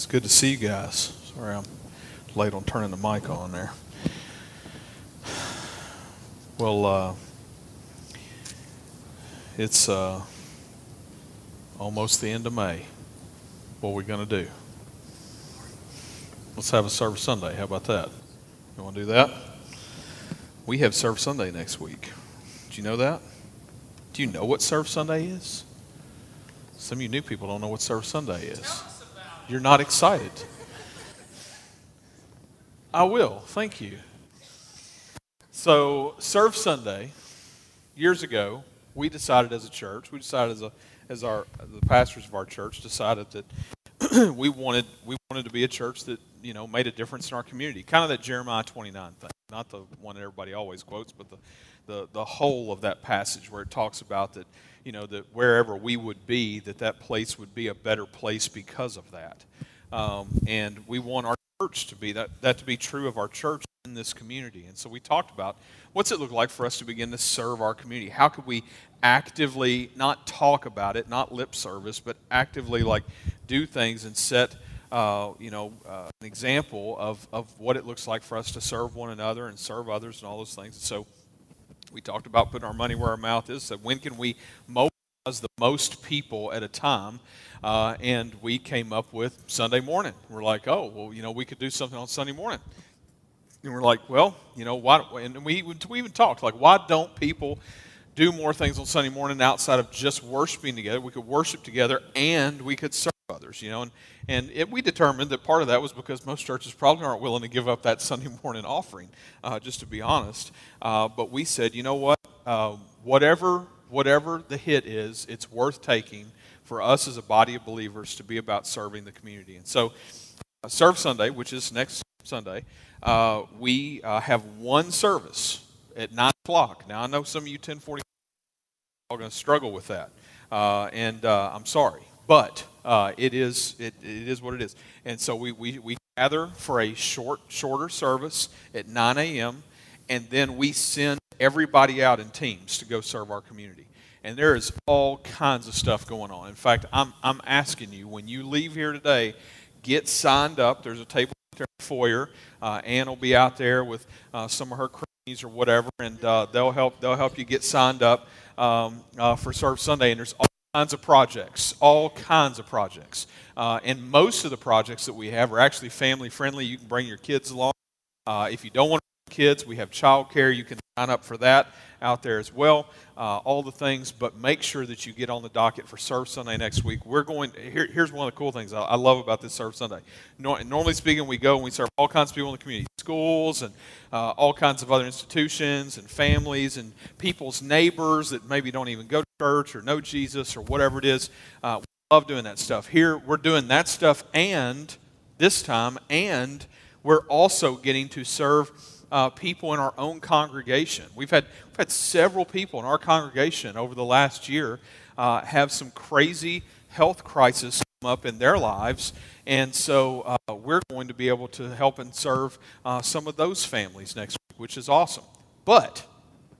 It's good to see you guys. Sorry I'm late on turning the mic on there. Well, uh, it's uh, almost the end of May. What are we going to do? Let's have a service Sunday. How about that? You want to do that? We have Service Sunday next week. Do you know that? Do you know what Service Sunday is? Some of you new people don't know what Service Sunday is. You're not excited. I will. Thank you. So, Serve Sunday, years ago, we decided as a church, we decided as, a, as our, the pastors of our church decided that we wanted, we wanted to be a church that, you know, made a difference in our community. Kind of that Jeremiah 29 thing. Not the one that everybody always quotes, but the, the, the whole of that passage where it talks about that, you know, that wherever we would be, that that place would be a better place because of that. Um, and we want our church to be that, that to be true of our church in this community. And so we talked about what's it look like for us to begin to serve our community? How could we actively not talk about it, not lip service, but actively like do things and set uh, you know, uh, an example of, of what it looks like for us to serve one another and serve others and all those things. So we talked about putting our money where our mouth is. So when can we mobilize the most people at a time? Uh, and we came up with Sunday morning. We're like, oh, well, you know, we could do something on Sunday morning. And we're like, well, you know, why? And we, we even talked, like, why don't people do more things on Sunday morning outside of just worshiping together? We could worship together and we could serve others, you know. And, and it, we determined that part of that was because most churches probably aren't willing to give up that Sunday morning offering, uh, just to be honest. Uh, but we said, you know what? Uh, whatever, whatever the hit is, it's worth taking for us as a body of believers to be about serving the community. And so, uh, Serve Sunday, which is next Sunday, uh, we uh, have one service at 9 o'clock. Now, I know some of you 1040 are going to struggle with that, uh, and uh, I'm sorry, but uh, it, is, it, it is what it is. And so we, we, we gather for a short, shorter service at 9 a.m., and then we send everybody out in teams to go serve our community and there is all kinds of stuff going on. In fact, I'm, I'm asking you, when you leave here today, get signed up. There's a table there in the foyer. Uh, Ann will be out there with uh, some of her cronies or whatever, and uh, they'll, help, they'll help you get signed up um, uh, for Serve Sunday. And there's all kinds of projects, all kinds of projects. Uh, and most of the projects that we have are actually family friendly. You can bring your kids along. Uh, if you don't want kids, we have childcare. You can sign up for that out there as well. Uh, all the things, but make sure that you get on the docket for Serve Sunday next week. We're going. Here, here's one of the cool things I, I love about this Serve Sunday. normally speaking, we go and we serve all kinds of people in the community, schools and uh, all kinds of other institutions and families and people's neighbors that maybe don't even go to church or know Jesus or whatever it is. Uh, we love doing that stuff. Here, we're doing that stuff, and this time, and we're also getting to serve uh, people in our own congregation. We've had, we've had several people in our congregation over the last year uh, have some crazy health crisis come up in their lives. And so uh, we're going to be able to help and serve uh, some of those families next week, which is awesome. But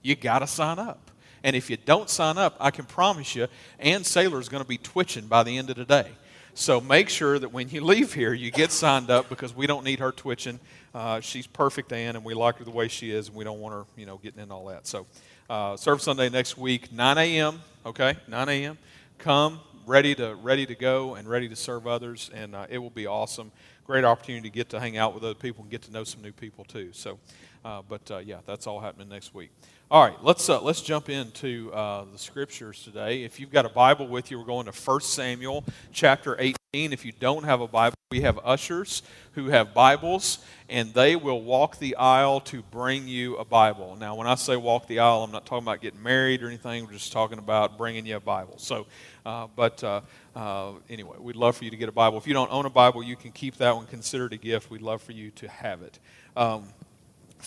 you got to sign up. And if you don't sign up, I can promise you, Ann Sailor is going to be twitching by the end of the day. So make sure that when you leave here, you get signed up because we don't need her twitching uh, she's perfect, Ann, and we like her the way she is, and we don't want her, you know, getting in all that. So, uh, serve Sunday next week, 9 a.m. Okay, 9 a.m. Come ready to ready to go and ready to serve others, and uh, it will be awesome. Great opportunity to get to hang out with other people and get to know some new people too. So, uh, but uh, yeah, that's all happening next week. All right, let's uh, let's jump into the scriptures today. If you've got a Bible with you, we're going to 1 Samuel chapter 18. If you don't have a Bible, we have ushers who have Bibles, and they will walk the aisle to bring you a Bible. Now, when I say walk the aisle, I'm not talking about getting married or anything. We're just talking about bringing you a Bible. So, uh, but uh, uh, anyway, we'd love for you to get a Bible. If you don't own a Bible, you can keep that one. Consider it a gift. We'd love for you to have it. Um,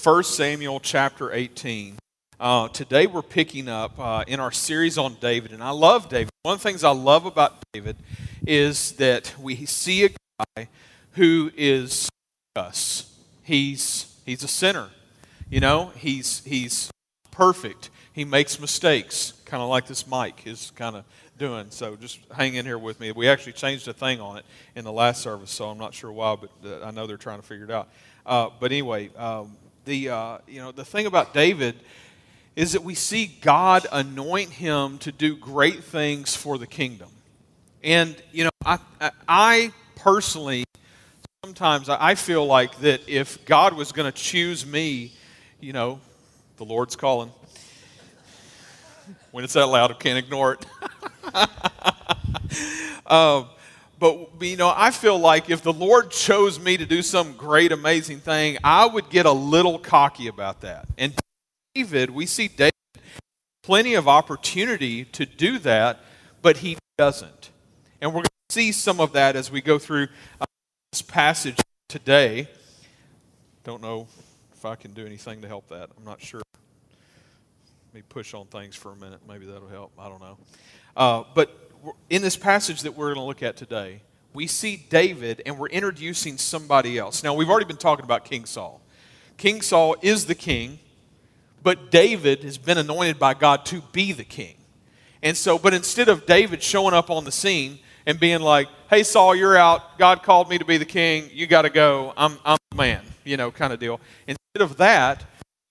1 Samuel chapter 18. Uh, today we're picking up uh, in our series on David, and I love David. One of the things I love about David is that we see a guy who is us. He's he's a sinner, you know. He's he's perfect. He makes mistakes, kind of like this mic is kind of doing. So just hang in here with me. We actually changed a thing on it in the last service, so I'm not sure why, but uh, I know they're trying to figure it out. Uh, but anyway, um, the uh, you know the thing about David is that we see God anoint him to do great things for the kingdom. And you know, I, I personally sometimes I feel like that if God was going to choose me, you know, the Lord's calling. When it's that loud, I can't ignore it. um, but, you know, I feel like if the Lord chose me to do some great, amazing thing, I would get a little cocky about that. And David, we see David plenty of opportunity to do that, but he doesn't. And we're going to see some of that as we go through uh, this passage today. Don't know if I can do anything to help that. I'm not sure. Let me push on things for a minute. Maybe that'll help. I don't know. Uh, but in this passage that we're going to look at today, we see David and we're introducing somebody else. Now, we've already been talking about King Saul. King Saul is the king, but David has been anointed by God to be the king. And so, but instead of David showing up on the scene and being like, hey, Saul, you're out. God called me to be the king. You got to go. I'm, I'm the man, you know, kind of deal. Instead of that,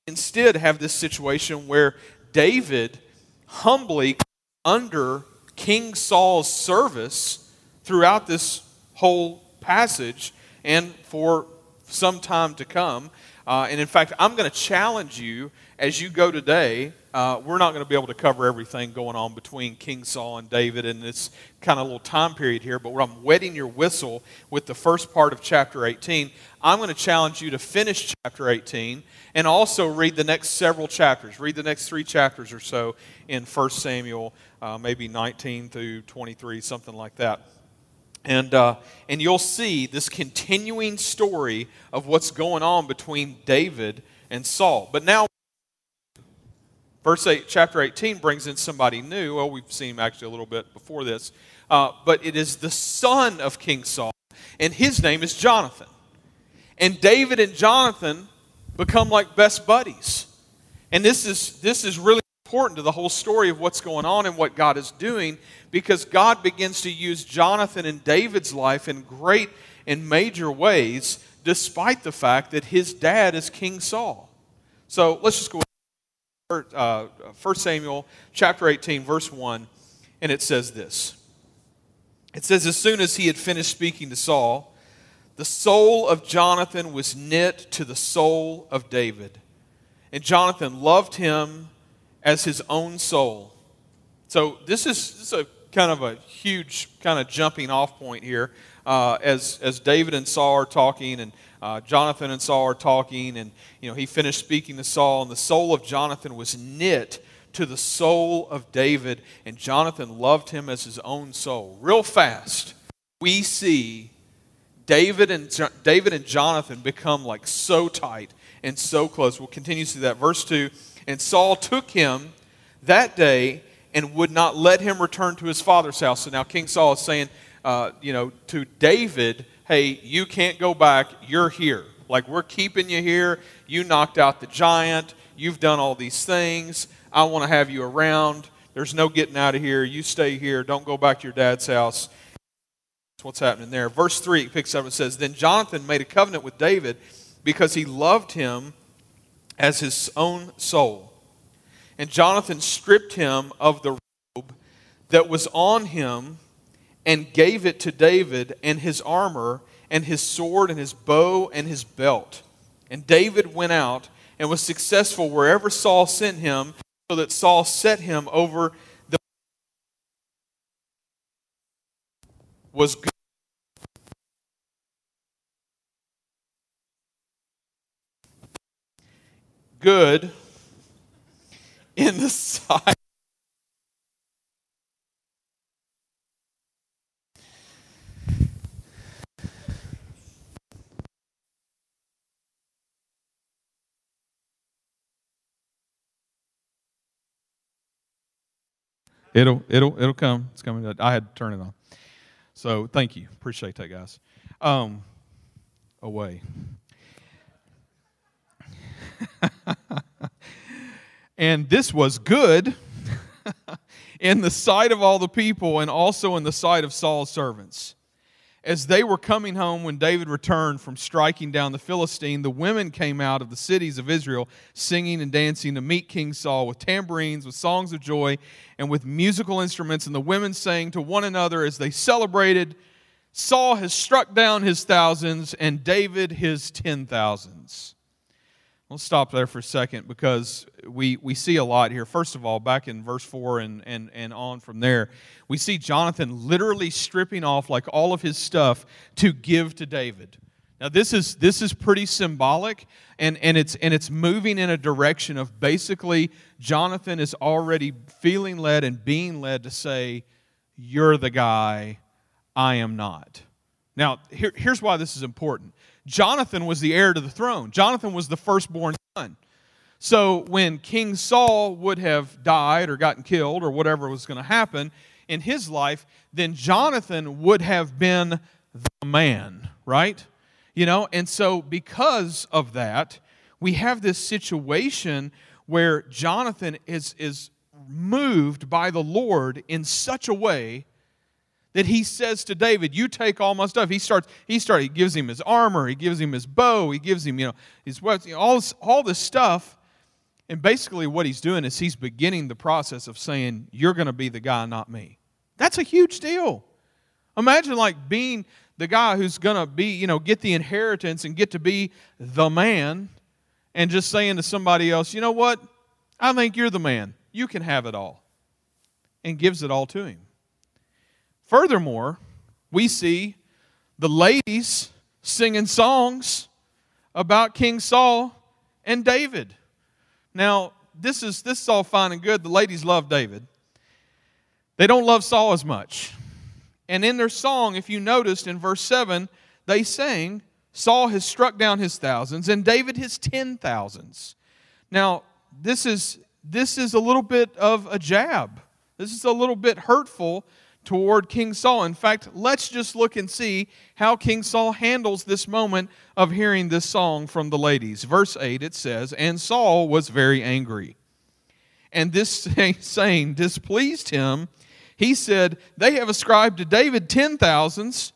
instead have this situation where David humbly under King Saul's service throughout this whole passage and for some time to come. Uh, and in fact, I'm going to challenge you as you go today uh, we're not going to be able to cover everything going on between King Saul and David in this kind of little time period here, but I'm wetting your whistle with the first part of chapter 18. I'm going to challenge you to finish chapter 18 and also read the next several chapters. Read the next three chapters or so in 1 Samuel, uh, maybe 19 through 23, something like that. And, uh, and you'll see this continuing story of what's going on between David and Saul. But now, Verse 8, chapter 18 brings in somebody new. Well, we've seen him actually a little bit before this. Uh, but it is the son of King Saul, and his name is Jonathan. And David and Jonathan become like best buddies. And this is, this is really important to the whole story of what's going on and what God is doing because God begins to use Jonathan in David's life in great and major ways, despite the fact that his dad is King Saul. So let's just go uh, 1 Samuel chapter 18, verse 1, and it says this. It says, As soon as he had finished speaking to Saul, the soul of Jonathan was knit to the soul of David. And Jonathan loved him as his own soul. So this is, this is a kind of a huge kind of jumping off point here uh, as, as David and Saul are talking and uh, Jonathan and Saul are talking, and you know he finished speaking to Saul, and the soul of Jonathan was knit to the soul of David, and Jonathan loved him as his own soul. Real fast, we see David and David and Jonathan become like so tight and so close. We'll continue to see that. Verse two, and Saul took him that day and would not let him return to his father's house. So now King Saul is saying, uh, you know, to David hey, you can't go back, you're here. Like, we're keeping you here. You knocked out the giant. You've done all these things. I want to have you around. There's no getting out of here. You stay here. Don't go back to your dad's house. That's what's happening there. Verse 3 picks up and says Then Jonathan made a covenant with David because he loved him as his own soul. And Jonathan stripped him of the robe that was on him and gave it to David and his armor and his sword and his bow and his belt. And David went out and was successful wherever Saul sent him, so that Saul set him over the was good. Good in the sight It'll it'll it'll come. It's coming. I had to turn it on. So thank you. Appreciate that, guys. Um, away. and this was good in the sight of all the people and also in the sight of Saul's servants. As they were coming home when David returned from striking down the Philistine, the women came out of the cities of Israel singing and dancing to meet King Saul with tambourines, with songs of joy, and with musical instruments. And the women sang to one another as they celebrated Saul has struck down his thousands and David his ten thousands. Let's stop there for a second because we, we see a lot here. First of all, back in verse 4 and, and, and on from there, we see Jonathan literally stripping off like all of his stuff to give to David. Now this is this is pretty symbolic and, and it's and it's moving in a direction of basically Jonathan is already feeling led and being led to say, You're the guy, I am not. Now, here, here's why this is important. Jonathan was the heir to the throne. Jonathan was the firstborn son. So when King Saul would have died or gotten killed or whatever was going to happen in his life, then Jonathan would have been the man, right? You know, and so because of that, we have this situation where Jonathan is, is moved by the Lord in such a way that he says to David, "You take all my stuff." He starts. He starts. He gives him his armor. He gives him his bow. He gives him, you know, his weapons. You know, all this, all this stuff. And basically, what he's doing is he's beginning the process of saying, "You're going to be the guy, not me." That's a huge deal. Imagine like being the guy who's going to be, you know, get the inheritance and get to be the man, and just saying to somebody else, "You know what? I think you're the man. You can have it all," and gives it all to him. Furthermore, we see the ladies singing songs about King Saul and David. Now, this is this is all fine and good. The ladies love David. They don't love Saul as much. And in their song, if you noticed in verse 7, they sang, Saul has struck down his thousands and David his ten thousands. Now, this is this is a little bit of a jab. This is a little bit hurtful toward King Saul. In fact, let's just look and see how King Saul handles this moment of hearing this song from the ladies. Verse 8 it says, And Saul was very angry. And this saying displeased him. He said, They have ascribed to David ten thousands,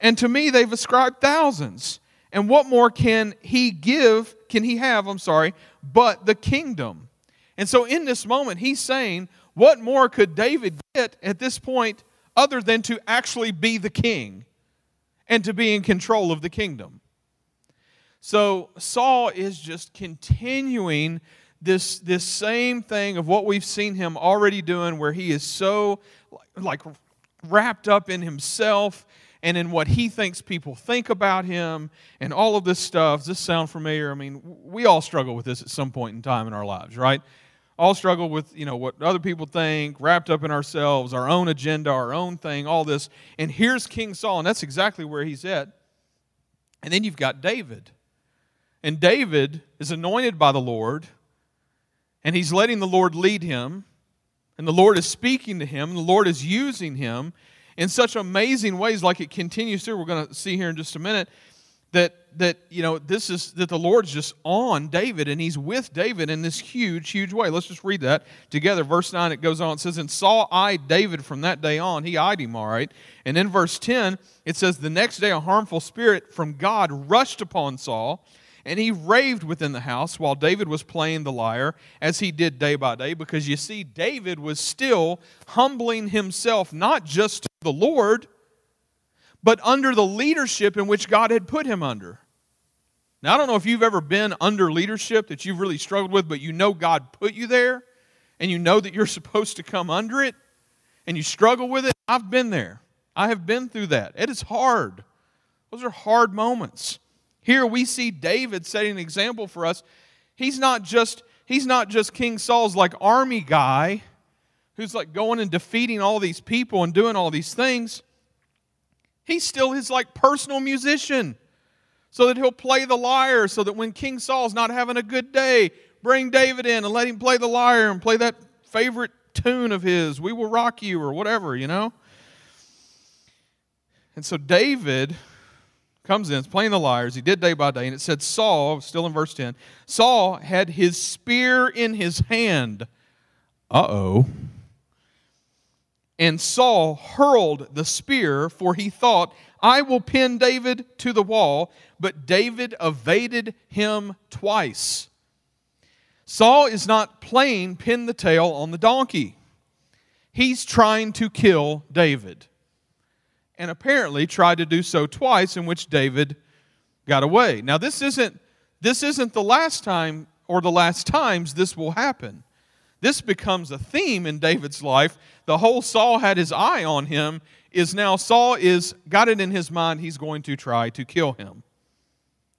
and to me they've ascribed thousands. And what more can he give, can he have, I'm sorry, but the kingdom? And so in this moment, he's saying, what more could David get at this point other than to actually be the king and to be in control of the kingdom? So Saul is just continuing this, this same thing of what we've seen him already doing, where he is so like wrapped up in himself and in what he thinks people think about him and all of this stuff. Does this sound familiar? I mean, we all struggle with this at some point in time in our lives, right? All struggle with you know what other people think wrapped up in ourselves our own agenda our own thing all this. And here's king saul and that's exactly where he's at. And then you've got david. And david is anointed by the lord and he's letting the lord lead him. And the lord is speaking to him and the lord is using him in such amazing ways like it continues through. We're going to see here in just a minute that that you know this is that the lord's just on david and he's with david in this huge huge way. Let's just read that together. Verse 9 it goes on. It says and saul eyed david from that day on. He eyed him all right. And in verse 10 it says the next day a harmful spirit from god rushed upon saul and he raved within the house while david was playing the lyre as he did day by day. Because you see david was still humbling himself not just to the lord but under the leadership in which God had put him under. Now, I don't know if you've ever been under leadership that you've really struggled with, but you know God put you there and you know that you're supposed to come under it and you struggle with it. I've been there. I have been through that. It is hard. Those are hard moments. Here we see David setting an example for us. He's not just he's not just King Saul's like army guy who's like going and defeating all these people and doing all these things. He's still his like personal musician. So that he'll play the lyre, so that when King Saul's not having a good day, bring David in and let him play the lyre and play that favorite tune of his, We Will Rock You, or whatever, you know? And so David comes in, playing the lyres. He did day by day, and it said Saul, still in verse 10, Saul had his spear in his hand. Uh oh. And Saul hurled the spear, for he thought, I will pin David to the wall. But David evaded him twice. Saul is not playing pin the tail on the donkey, he's trying to kill David. And apparently tried to do so twice, in which David got away. Now, this isn't, this isn't the last time or the last times this will happen. This becomes a theme in David's life. The whole Saul had his eye on him is now Saul is got it in his mind he's going to try to kill him.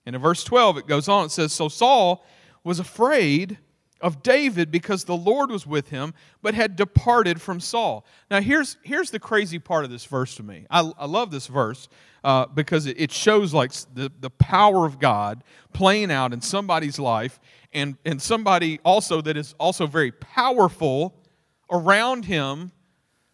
And in verse 12 it goes on it says so Saul was afraid of David because the Lord was with him, but had departed from Saul. Now, here's, here's the crazy part of this verse to me. I, I love this verse uh, because it, it shows like the, the power of God playing out in somebody's life and, and somebody also that is also very powerful around him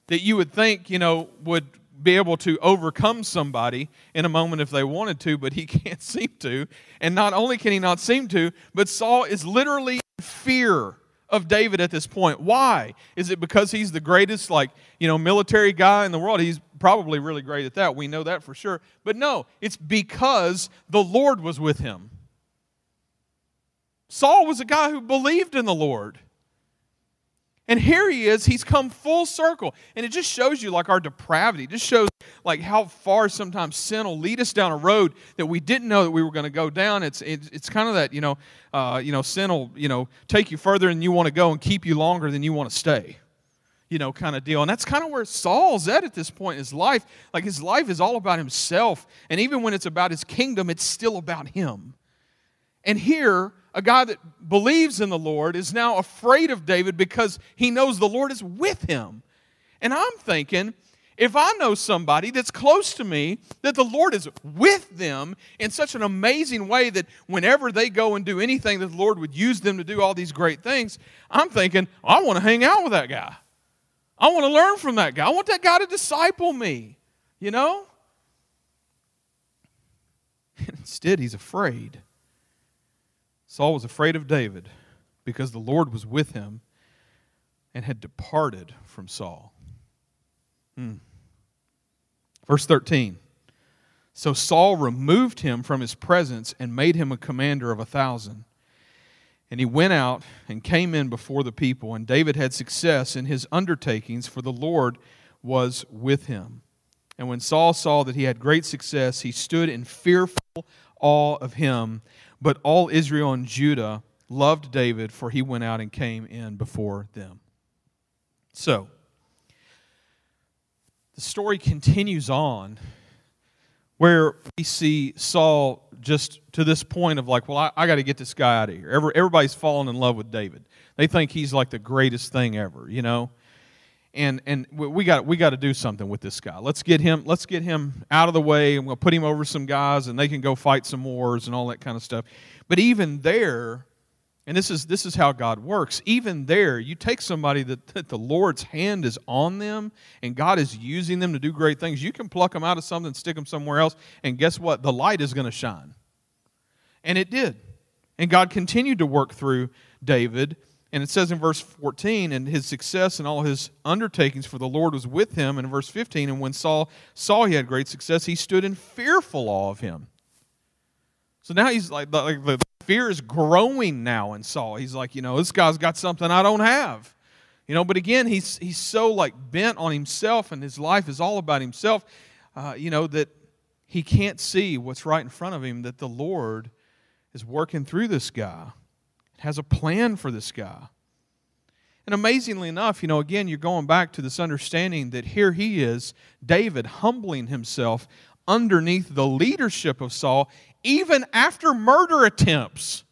that you would think, you know, would be able to overcome somebody in a moment if they wanted to, but he can't seem to. And not only can he not seem to, but Saul is literally in fear of David at this point. Why? Is it because he's the greatest, like, you know, military guy in the world? He's probably really great at that. We know that for sure. But no, it's because the Lord was with him. Saul was a guy who believed in the Lord. And here he is, he's come full circle. And it just shows you like our depravity. It just shows like how far sometimes sin will lead us down a road that we didn't know that we were going to go down. It's, it's, it's kind of that, you know, uh, you know, sin will, you know, take you further than you want to go and keep you longer than you want to stay. You know, kind of deal. And that's kind of where Saul's at at this point in his life. Like his life is all about himself. And even when it's about his kingdom, it's still about him. And here, a guy that believes in the Lord is now afraid of David because he knows the Lord is with him. And I'm thinking, if I know somebody that's close to me, that the Lord is with them in such an amazing way that whenever they go and do anything, that the Lord would use them to do all these great things, I'm thinking, I want to hang out with that guy. I want to learn from that guy. I want that guy to disciple me, you know? Instead, he's afraid. Saul was afraid of David because the Lord was with him and had departed from Saul. Hmm. Verse 13. So Saul removed him from his presence and made him a commander of a thousand. And he went out and came in before the people, and David had success in his undertakings, for the Lord was with him. And when Saul saw that he had great success, he stood in fearful awe of him but all Israel and Judah loved David, for he went out and came in before them. So, the story continues on where we see Saul just to this point of like, well, I, I got to get this guy out of here. Every, everybody's fallen in love with David. They think he's like the greatest thing ever, you know? And and we got we got to do something with this guy. Let's get him let's get him out of the way, and we'll put him over some guys, and they can go fight some wars and all that kind of stuff. But even there, and this is this is how God works. Even there, you take somebody that, that the Lord's hand is on them, and God is using them to do great things. You can pluck them out of something, stick them somewhere else, and guess what? The light is going to shine. And it did. And God continued to work through David and it says in verse 14, and his success and all his undertakings for the Lord was with him. And in verse 15, and when Saul saw he had great success, he stood in fearful awe of him. So now he's like, like the fear is growing now in Saul. He's like, you know, this guy's got something I don't have. You know, but again, he's, he's so like bent on himself and his life is all about himself, uh, you know, that he can't see what's right in front of him, that the Lord is working through this guy has a plan for this guy. And amazingly enough, you know, again, you're going back to this understanding that here he is, David, humbling himself underneath the leadership of Saul, even after murder attempts.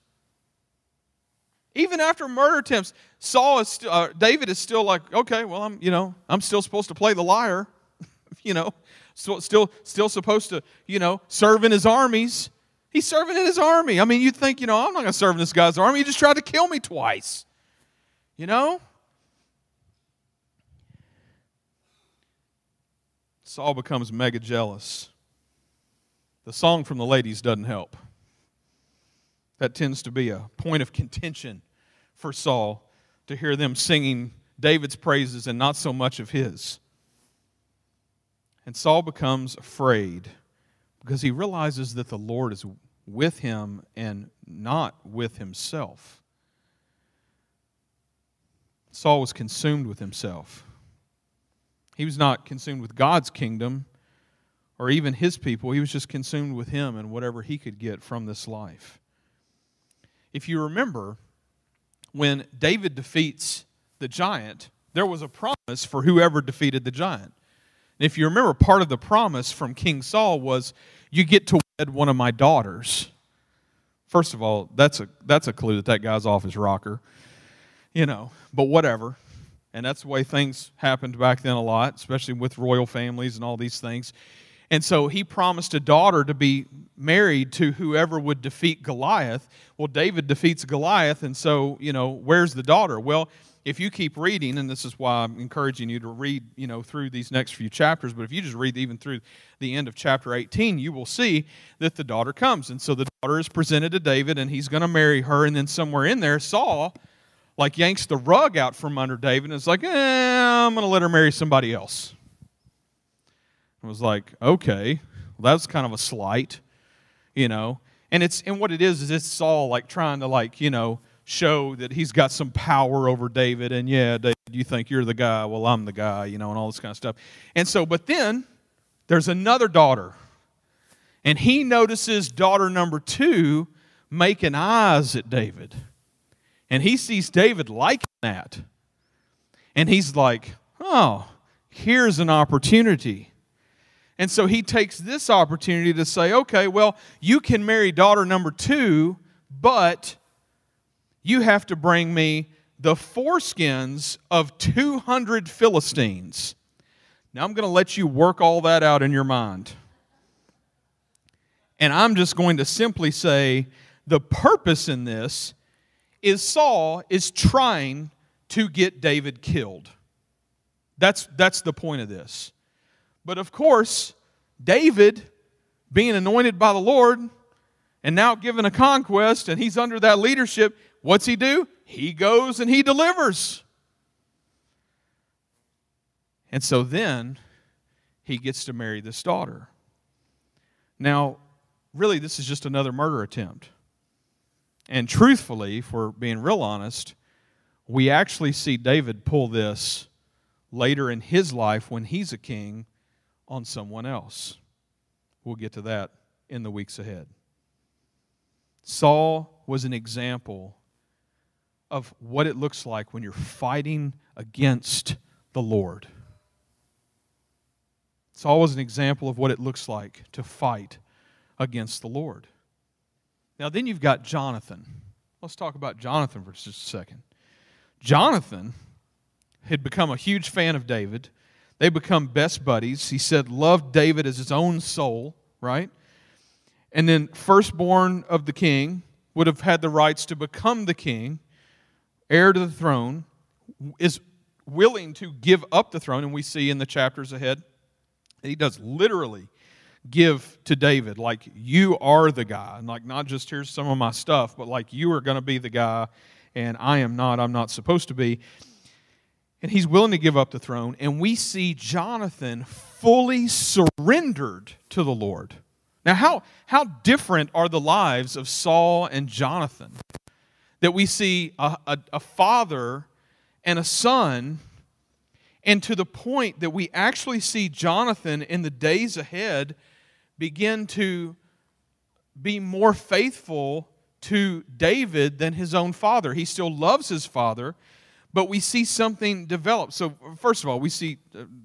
Even after murder attempts, Saul is still, uh, David is still like, okay, well, I'm, you know, I'm still supposed to play the lyre, you know, still, still, still supposed to, you know, serve in his armies. He's serving in his army. I mean, you'd think, you know, I'm not going to serve in this guy's army. He just tried to kill me twice. You know? Saul becomes mega jealous. The song from the ladies doesn't help. That tends to be a point of contention for Saul to hear them singing David's praises and not so much of his. And Saul becomes afraid because he realizes that the Lord is with him and not with himself. Saul was consumed with himself. He was not consumed with God's kingdom or even his people. He was just consumed with him and whatever he could get from this life. If you remember, when David defeats the giant, there was a promise for whoever defeated the giant. And if you remember, part of the promise from King Saul was, You get to wed one of my daughters. First of all, that's a, that's a clue that that guy's off his rocker. You know, but whatever. And that's the way things happened back then a lot, especially with royal families and all these things. And so he promised a daughter to be married to whoever would defeat Goliath. Well, David defeats Goliath, and so, you know, where's the daughter? Well, if you keep reading, and this is why I'm encouraging you to read, you know, through these next few chapters, but if you just read even through the end of chapter 18, you will see that the daughter comes. And so the daughter is presented to David, and he's going to marry her. And then somewhere in there, Saul, like, yanks the rug out from under David and is like, eh, I'm going to let her marry somebody else. I was like, okay, well, that's kind of a slight, you know. And it's and what it is is it's Saul like trying to like you know show that he's got some power over David. And yeah, David, you think you're the guy. Well, I'm the guy, you know, and all this kind of stuff. And so, but then there's another daughter. And he notices daughter number two making eyes at David. And he sees David liking that. And he's like, oh, here's an opportunity. And so he takes this opportunity to say, okay, well, you can marry daughter number two, but you have to bring me the foreskins of 200 Philistines. Now I'm going to let you work all that out in your mind. And I'm just going to simply say the purpose in this is Saul is trying to get David killed. That's, that's the point of this. But of course, David, being anointed by the Lord and now given a conquest, and he's under that leadership, what's he do? He goes and he delivers. And so then he gets to marry this daughter. Now, really, this is just another murder attempt. And truthfully, if we're being real honest, we actually see David pull this later in his life when he's a king on someone else. We'll get to that in the weeks ahead. Saul was an example of what it looks like when you're fighting against the Lord. It's always an example of what it looks like to fight against the Lord. Now, then you've got Jonathan. Let's talk about Jonathan for just a second. Jonathan had become a huge fan of David they become best buddies. He said, loved David as his own soul, right? And then, firstborn of the king would have had the rights to become the king, heir to the throne, is willing to give up the throne. And we see in the chapters ahead that he does literally give to David, like, you are the guy. And, like, not just here's some of my stuff, but like, you are going to be the guy, and I am not, I'm not supposed to be and he's willing to give up the throne. And we see Jonathan fully surrendered to the Lord. Now, how, how different are the lives of Saul and Jonathan? That we see a, a, a father and a son, and to the point that we actually see Jonathan in the days ahead begin to be more faithful to David than his own father. He still loves his father, but we see something develop. So, first of all, we see,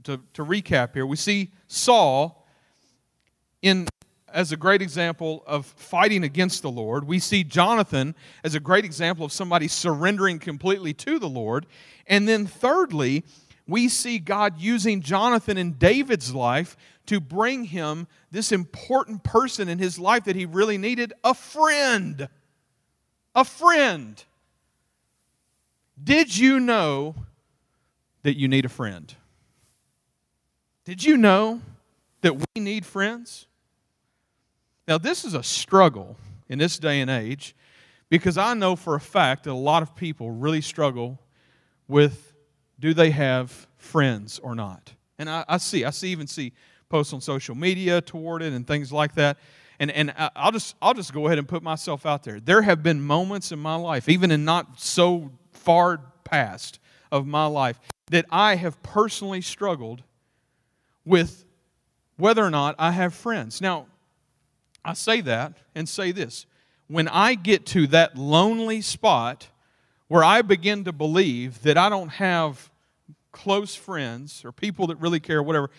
to, to recap here, we see Saul in as a great example of fighting against the Lord. We see Jonathan as a great example of somebody surrendering completely to the Lord. And then, thirdly, we see God using Jonathan in David's life to bring him this important person in his life that he really needed a friend. A friend. Did you know that you need a friend? Did you know that we need friends? Now, this is a struggle in this day and age because I know for a fact that a lot of people really struggle with do they have friends or not? And I, I see, I see, even see posts on social media toward it and things like that. And, and I'll just I'll just go ahead and put myself out there. There have been moments in my life, even in not so far past of my life, that I have personally struggled with whether or not I have friends. Now, I say that and say this. When I get to that lonely spot where I begin to believe that I don't have close friends or people that really care, whatever,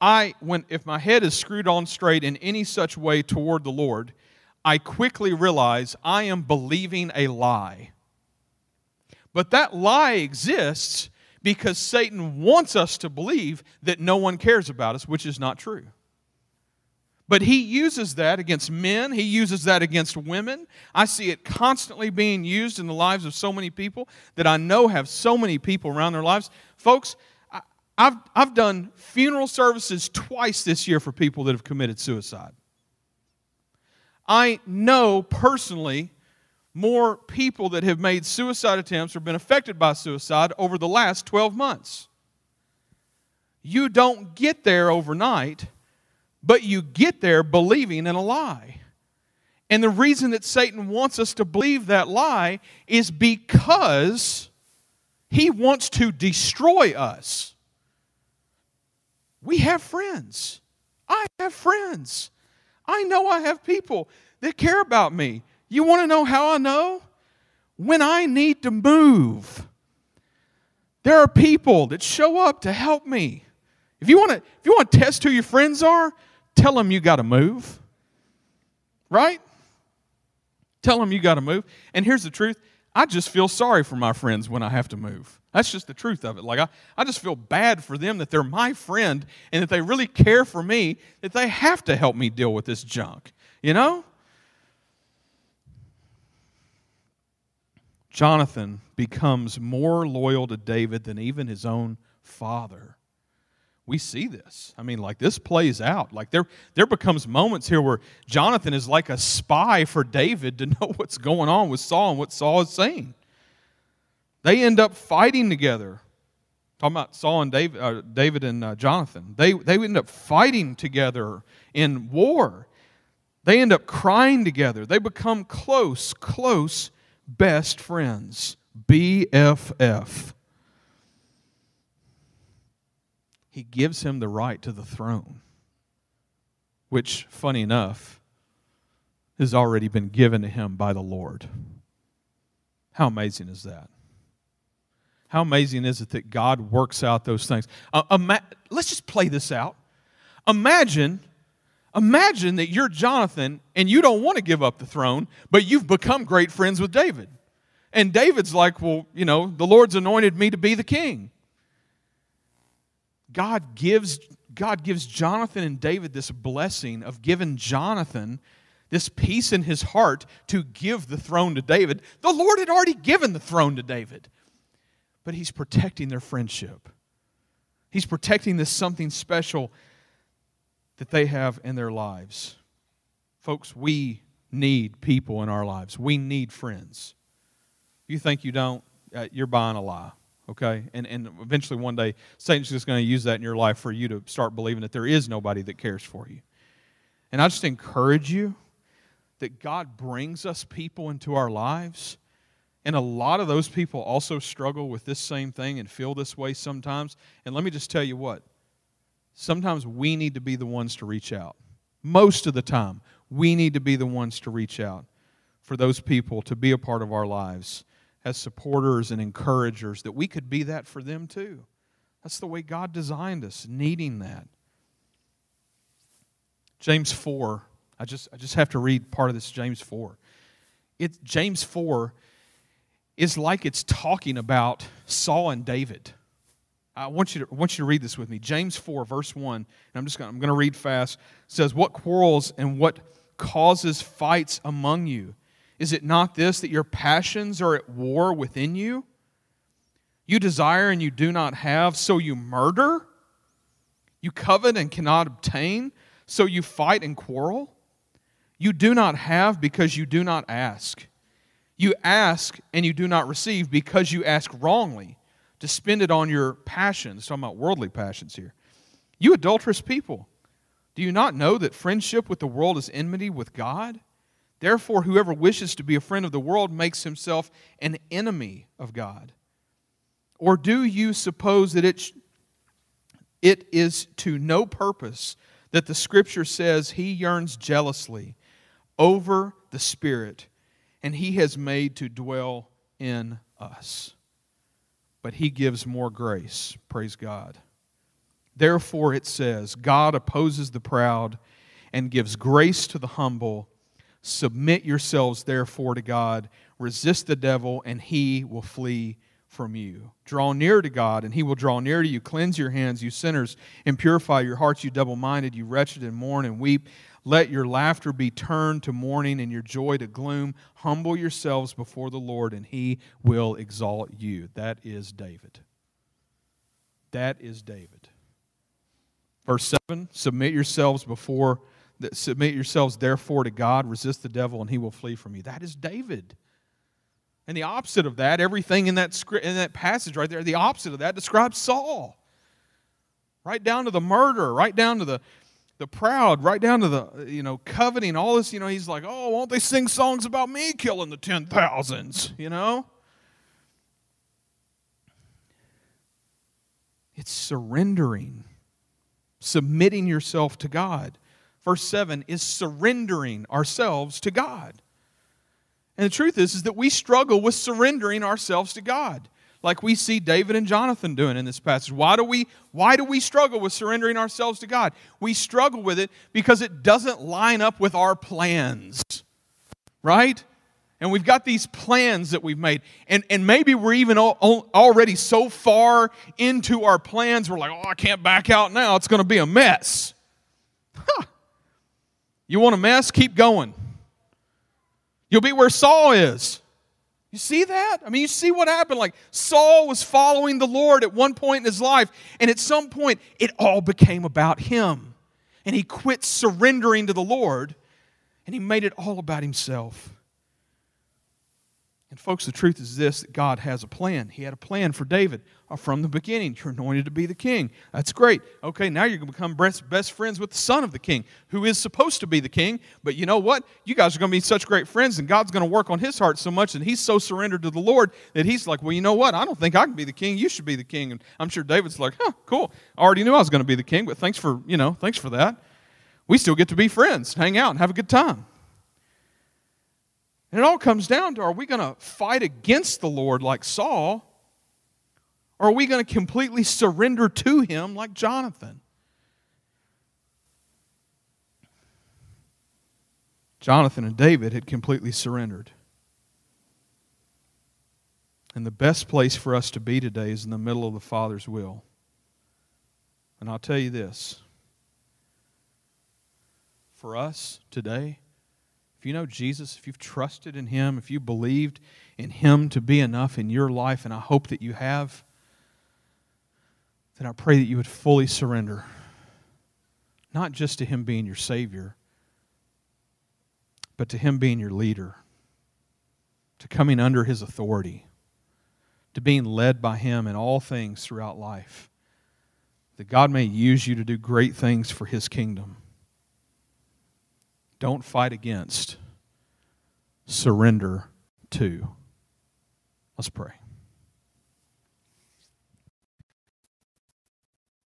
I, when, if my head is screwed on straight in any such way toward the Lord, I quickly realize I am believing a lie. But that lie exists because Satan wants us to believe that no one cares about us, which is not true. But he uses that against men, he uses that against women. I see it constantly being used in the lives of so many people that I know have so many people around their lives. Folks, I've, I've done funeral services twice this year for people that have committed suicide. I know personally more people that have made suicide attempts or been affected by suicide over the last 12 months. You don't get there overnight, but you get there believing in a lie. And the reason that Satan wants us to believe that lie is because he wants to destroy us. We have friends. I have friends. I know I have people that care about me. You want to know how I know? When I need to move, there are people that show up to help me. If you want to, if you want to test who your friends are, tell them you got to move. Right? Tell them you got to move. And here's the truth I just feel sorry for my friends when I have to move. That's just the truth of it. Like, I, I just feel bad for them that they're my friend and that they really care for me, that they have to help me deal with this junk. You know? Jonathan becomes more loyal to David than even his own father. We see this. I mean, like this plays out. Like there, there becomes moments here where Jonathan is like a spy for David to know what's going on with Saul and what Saul is saying. They end up fighting together. Talking about Saul and David, uh, David and uh, Jonathan. They, they end up fighting together in war. They end up crying together. They become close, close best friends, BFF. He gives him the right to the throne, which, funny enough, has already been given to him by the Lord. How amazing is that? How amazing is it that God works out those things? Uh, ima- let's just play this out. Imagine Imagine that you're Jonathan and you don't want to give up the throne, but you've become great friends with David. And David's like, Well, you know, the Lord's anointed me to be the king. God gives, God gives Jonathan and David this blessing of giving Jonathan this peace in his heart to give the throne to David. The Lord had already given the throne to David, but he's protecting their friendship. He's protecting this something special that they have in their lives. Folks, we need people in our lives. We need friends. You think you don't, uh, you're buying a lie, okay? And, and eventually one day, Satan's just going to use that in your life for you to start believing that there is nobody that cares for you. And I just encourage you that God brings us people into our lives. And a lot of those people also struggle with this same thing and feel this way sometimes. And let me just tell you what sometimes we need to be the ones to reach out. Most of the time, we need to be the ones to reach out for those people to be a part of our lives as supporters and encouragers, that we could be that for them too. That's the way God designed us, needing that. James 4, I just, I just have to read part of this James 4. It, James 4 is like it's talking about Saul and David. I want you to, I want you to read this with me. James 4, verse 1. And I'm just going I'm going to read fast. Says, What quarrels and what causes fights among you? Is it not this that your passions are at war within you? You desire and you do not have, so you murder? You covet and cannot obtain, so you fight and quarrel? You do not have because you do not ask. You ask and you do not receive because you ask wrongly to spend it on your passions, talking about worldly passions here, You adulterous people, do you not know that friendship with the world is enmity with God? Therefore, whoever wishes to be a friend of the world makes himself an enemy of God. Or do you suppose that it, it is to no purpose that the Scripture says he yearns jealously over the Spirit and he has made to dwell in us? But he gives more grace. Praise God. Therefore, it says, God opposes the proud and gives grace to the humble. Submit yourselves, therefore, to God. Resist the devil, and he will flee from you. Draw near to God, and he will draw near to you. Cleanse your hands, you sinners, and purify your hearts, you double minded, you wretched, and mourn and weep. Let your laughter be turned to mourning and your joy to gloom. Humble yourselves before the Lord, and he will exalt you. That is David. That is David. Verse 7 Submit yourselves before, submit yourselves therefore to God, resist the devil, and he will flee from you. That is David. And the opposite of that, everything in that, script, in that passage right there, the opposite of that describes Saul. Right down to the murder, right down to the, the proud, right down to the, you know, coveting, all this, you know, he's like, oh, won't they sing songs about me killing the ten thousands, you know? It's surrendering submitting yourself to God. Verse 7 is surrendering ourselves to God. And the truth is, is that we struggle with surrendering ourselves to God, like we see David and Jonathan doing in this passage. Why do we, why do we struggle with surrendering ourselves to God? We struggle with it because it doesn't line up with our plans, right? and we've got these plans that we've made and, and maybe we're even already so far into our plans we're like oh i can't back out now it's going to be a mess huh. You want a mess? Keep going. You'll be where saul is. You see that? I mean you see what happened. Like saul was following the lord at one point in his life and at some point it all became about him. And he quit surrendering to the lord and he made it all about himself and, folks, the truth is this that God has a plan. He had a plan for David uh, from the beginning. You're anointed to be the king. That's great. Okay, now you're going to become best, best friends with the son of the king, who is supposed to be the king. But you know what? You guys are going to be such great friends, and God's going to work on his heart so much, and he's so surrendered to the Lord that he's like, well, you know what? I don't think I can be the king. You should be the king. And I'm sure David's like, huh, cool. I already knew I was going to be the king, but thanks for, you know, thanks for that. We still get to be friends, hang out, and have a good time. And it all comes down to are we going to fight against the Lord like Saul? Or are we going to completely surrender to him like Jonathan? Jonathan and David had completely surrendered. And the best place for us to be today is in the middle of the Father's will. And I'll tell you this for us today, if you know Jesus, if you've trusted in Him, if you believed in Him to be enough in your life, and I hope that you have, then I pray that you would fully surrender. Not just to Him being your Savior, but to Him being your leader, to coming under His authority, to being led by Him in all things throughout life. That God may use you to do great things for His kingdom. Don't fight against, surrender to. Let's pray.